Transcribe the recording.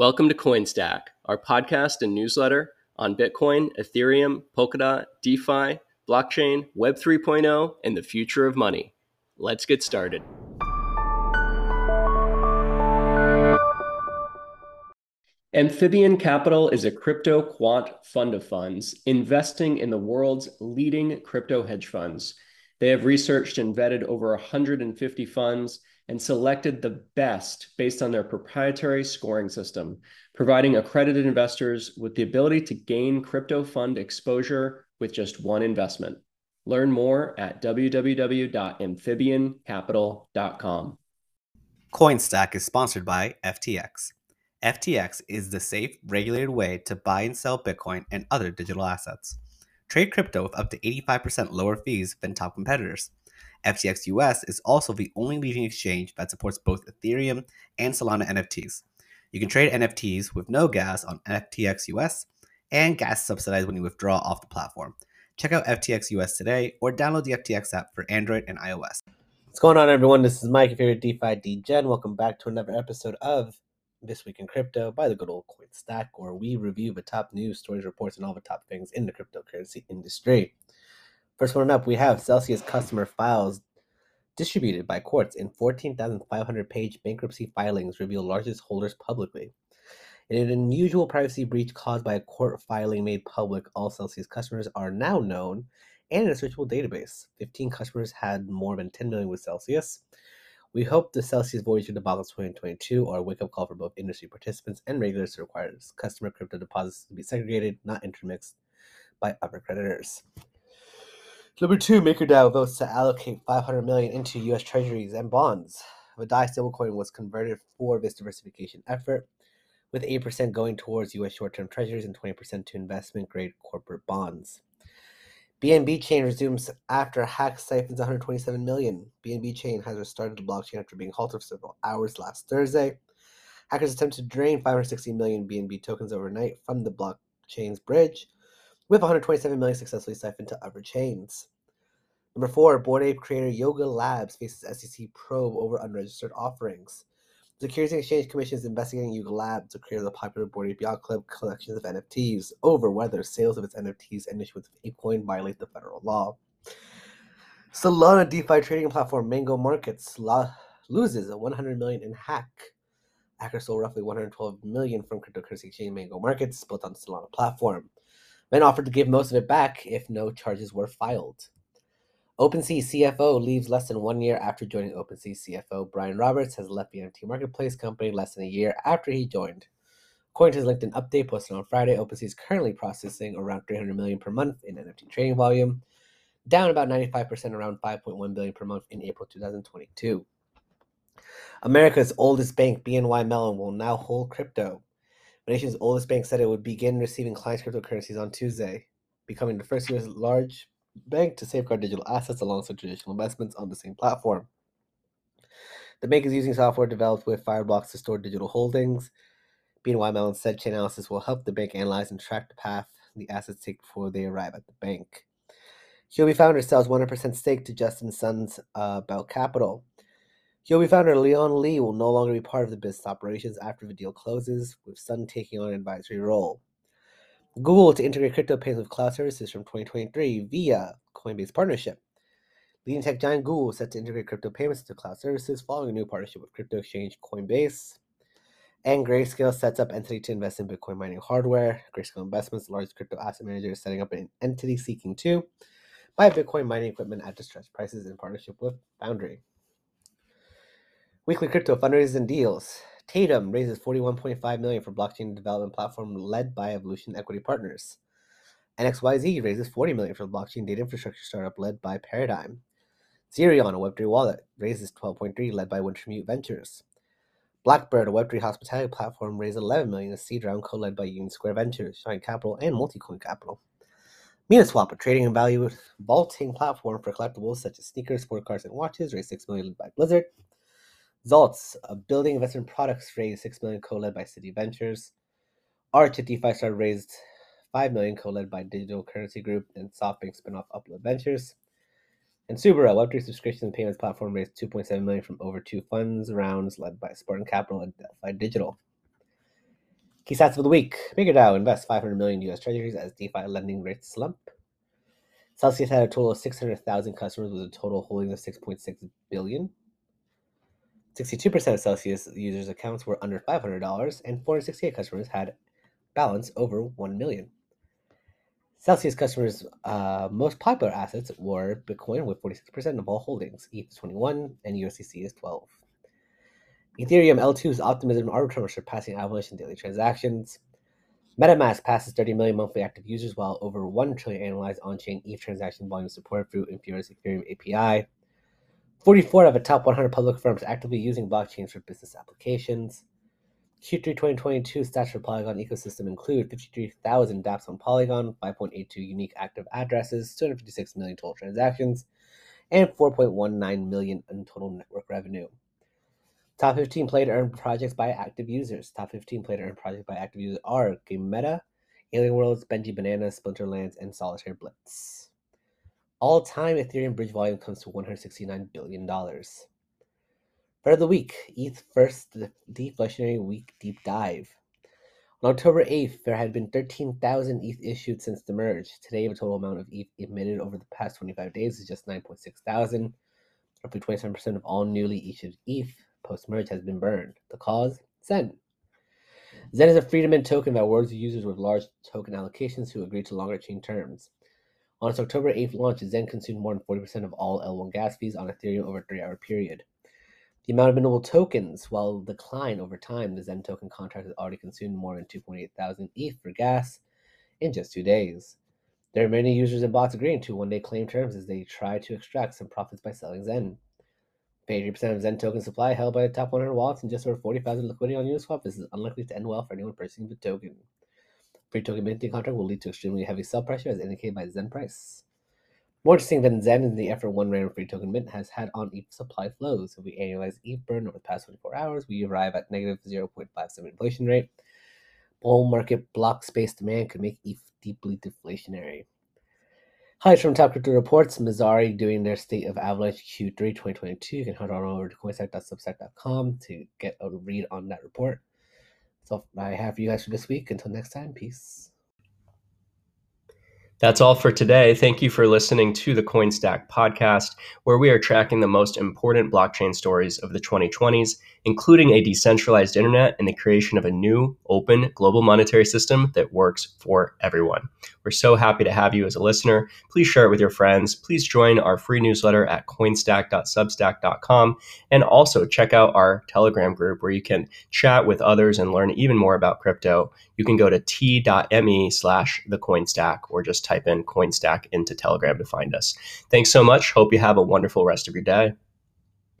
Welcome to CoinStack, our podcast and newsletter on Bitcoin, Ethereum, Polkadot, DeFi, blockchain, Web 3.0, and the future of money. Let's get started. Amphibian Capital is a crypto quant fund of funds investing in the world's leading crypto hedge funds. They have researched and vetted over 150 funds and selected the best based on their proprietary scoring system, providing accredited investors with the ability to gain crypto fund exposure with just one investment. Learn more at www.amphibiancapital.com. CoinStack is sponsored by FTX. FTX is the safe, regulated way to buy and sell Bitcoin and other digital assets. Trade crypto with up to 85% lower fees than top competitors. FTX US is also the only leading exchange that supports both Ethereum and Solana NFTs. You can trade NFTs with no gas on FTX US and gas subsidized when you withdraw off the platform. Check out FTX US today or download the FTX app for Android and iOS. What's going on, everyone? This is Mike, your favorite DeFi DGen. Welcome back to another episode of This Week in Crypto by the good old Coin Stack, where we review the top news, stories, reports, and all the top things in the cryptocurrency industry. First one up, we have Celsius customer files distributed by courts in 14,500 page bankruptcy filings reveal largest holders publicly. In an unusual privacy breach caused by a court filing made public, all Celsius customers are now known and in a searchable database. 15 customers had more than 10 million with Celsius. We hope the Celsius Voyage Voyager debacle 2022 are a wake up call for both industry participants and regulators to require customer crypto deposits to be segregated, not intermixed by other creditors. Number two, MakerDAO votes to allocate 500 million into U.S. Treasuries and bonds. The DAI stablecoin was converted for this diversification effort, with 8% going towards U.S. short-term Treasuries and 20% to investment-grade corporate bonds. BNB chain resumes after hack siphons 127 million. BNB chain has restarted the blockchain after being halted for several hours last Thursday. Hackers attempt to drain 560 million BNB tokens overnight from the blockchain's bridge, with 127 million successfully siphoned to other chains. Number four, Bored Ape creator Yuga Labs faces SEC probe over unregistered offerings. The Securities and Exchange Commission is investigating Yuga Labs, the creator of the popular Bored Ape Yacht Club collections of NFTs, over whether sales of its NFTs and issuance of ApeCoin violate the federal law. Solana DeFi trading platform Mango Markets lo- loses a 100 million in hack. Hackers stole roughly 112 million from cryptocurrency exchange Mango Markets, built on the Solana platform. Men offered to give most of it back if no charges were filed. OpenSea CFO leaves less than one year after joining OpenSea CFO. Brian Roberts has left the NFT marketplace company less than a year after he joined. According to his LinkedIn update posted on Friday, OpenSea is currently processing around 300 million per month in NFT trading volume, down about 95%, around 5.1 billion per month in April 2022. America's oldest bank, BNY Mellon, will now hold crypto. The nation's oldest bank said it would begin receiving clients' cryptocurrencies on Tuesday, becoming the first U.S. large bank to safeguard digital assets alongside traditional investments on the same platform. The bank is using software developed with Fireblocks to store digital holdings. BNY Mellon said Chainalysis will help the bank analyze and track the path the assets take before they arrive at the bank. Huobi founder sells 100% stake to Justin Sun's uh, Bell Capital. Huobi founder Leon Li will no longer be part of the business operations after the deal closes, with Sun taking on an advisory role. Google to integrate crypto payments with cloud services from 2023 via Coinbase partnership. Leading tech giant Google set to integrate crypto payments to cloud services following a new partnership with crypto exchange Coinbase. And Grayscale sets up entity to invest in Bitcoin mining hardware. Grayscale Investments, the largest crypto asset manager, is setting up an entity seeking to buy Bitcoin mining equipment at distressed prices in partnership with Foundry. Weekly crypto fundraisers and deals. Tatum raises 41.5 million for blockchain development platform led by Evolution Equity Partners. NXYZ raises 40 million for blockchain data infrastructure startup led by Paradigm. Zerion, a Web3 wallet, raises 12.3 led by Wintermute Ventures. Blackbird, a Web3 hospitality platform, raised 11 million in seed round co-led by Union Square Ventures, Shine Capital, and Multicoin Capital. Miniswap, a trading and value vaulting platform for collectibles such as sneakers, sport cars, and watches, raised 6 million led by Blizzard. Zalts, a building investment products, raised 6 million co-led by City Ventures. Arch, a DeFi startup, raised 5 million co-led by Digital Currency Group and SoftBank spinoff Upload Ventures. And Subaru, a Web3 subscription and payments platform, raised 2.7 million from over two funds rounds led by Spartan Capital and Delphi Digital. Key stats of the week. MakerDAO invests 500 million US treasuries as DeFi lending rates slump. Celsius had a total of 600,000 customers with a total holding of 6.6 billion. 62% of Celsius users' accounts were under $500, and 468 customers had balance over 1 million. Celsius customers' uh, most popular assets were Bitcoin with 46% of all holdings, ETH is 21, and USDC is 12. Ethereum L2's optimism and Arbitrum are surpassing Avalanche in daily transactions. MetaMask passes 30 million monthly active users, while over 1 trillion annualized on-chain ETH transaction volume supported through Infura's Ethereum API. 44 of the top 100 public firms actively using blockchains for business applications. Q3 2022 stats for Polygon ecosystem include 53,000 dApps on Polygon, 5.82 unique active addresses, 256 million total transactions, and 4.19 million in total network revenue. Top 15 play to earn projects by active users. Top 15 play to earn projects by active users are Game Meta, Alien Worlds, Benji Banana, Splinterlands, and Solitaire Blitz. All time Ethereum bridge volume comes to $169 billion. For the week, ETH first deflationary week deep dive. On October 8th, there had been 13,000 ETH issued since the merge. Today, the total amount of ETH emitted over the past 25 days is just 9.6 thousand. Roughly 27% of all newly issued ETH post merge has been burned. The cause? XEN. XEN is a freedom token that rewards users with large token allocations who agree to longer chain terms. On its October 8th launch, XEN consumed more than 40% of all L1 gas fees on Ethereum over a three hour period. The amount of mintable tokens, while decline over time, the XEN token contract has already consumed more than 2.8 thousand ETH for gas in just two days. There are many users and bots agreeing to one day claim terms as they try to extract some profits by selling XEN. 80% of XEN token supply held by the top 100 wallets and just over 40,000 liquidity on Uniswap. This is unlikely to end well for anyone purchasing the token. Free token minting contract will lead to extremely heavy sell pressure as indicated by XEN price. More interesting than XEN is the effort one random free token mint has had on ETH supply flows. If we annualize ETH burn over the past 24 hours, we arrive at negative 0.57 inflation rate. Bull market block space demand could make ETH deeply deflationary. Highlights from Top Crypto Reports, Messari doing their State of Avalanche Q3 2022. You can head on over to coinstack.substack.com to get a read on that report. So I have you guys for this week. Until next time, peace. That's all for today. Thank you for listening to the CoinStack podcast, where we are tracking the most important blockchain stories of the 2020s, including a decentralized internet and the creation of a new, open, global monetary system that works for everyone. We're so happy to have you as a listener. Please share it with your friends. Please join our free newsletter at coinstack.substack.com and also check out our Telegram group where you can chat with others and learn even more about crypto. You can go to t.me slash the coinstack or just type in coinstack into Telegram to find us. Thanks so much. Hope you have a wonderful rest of your day.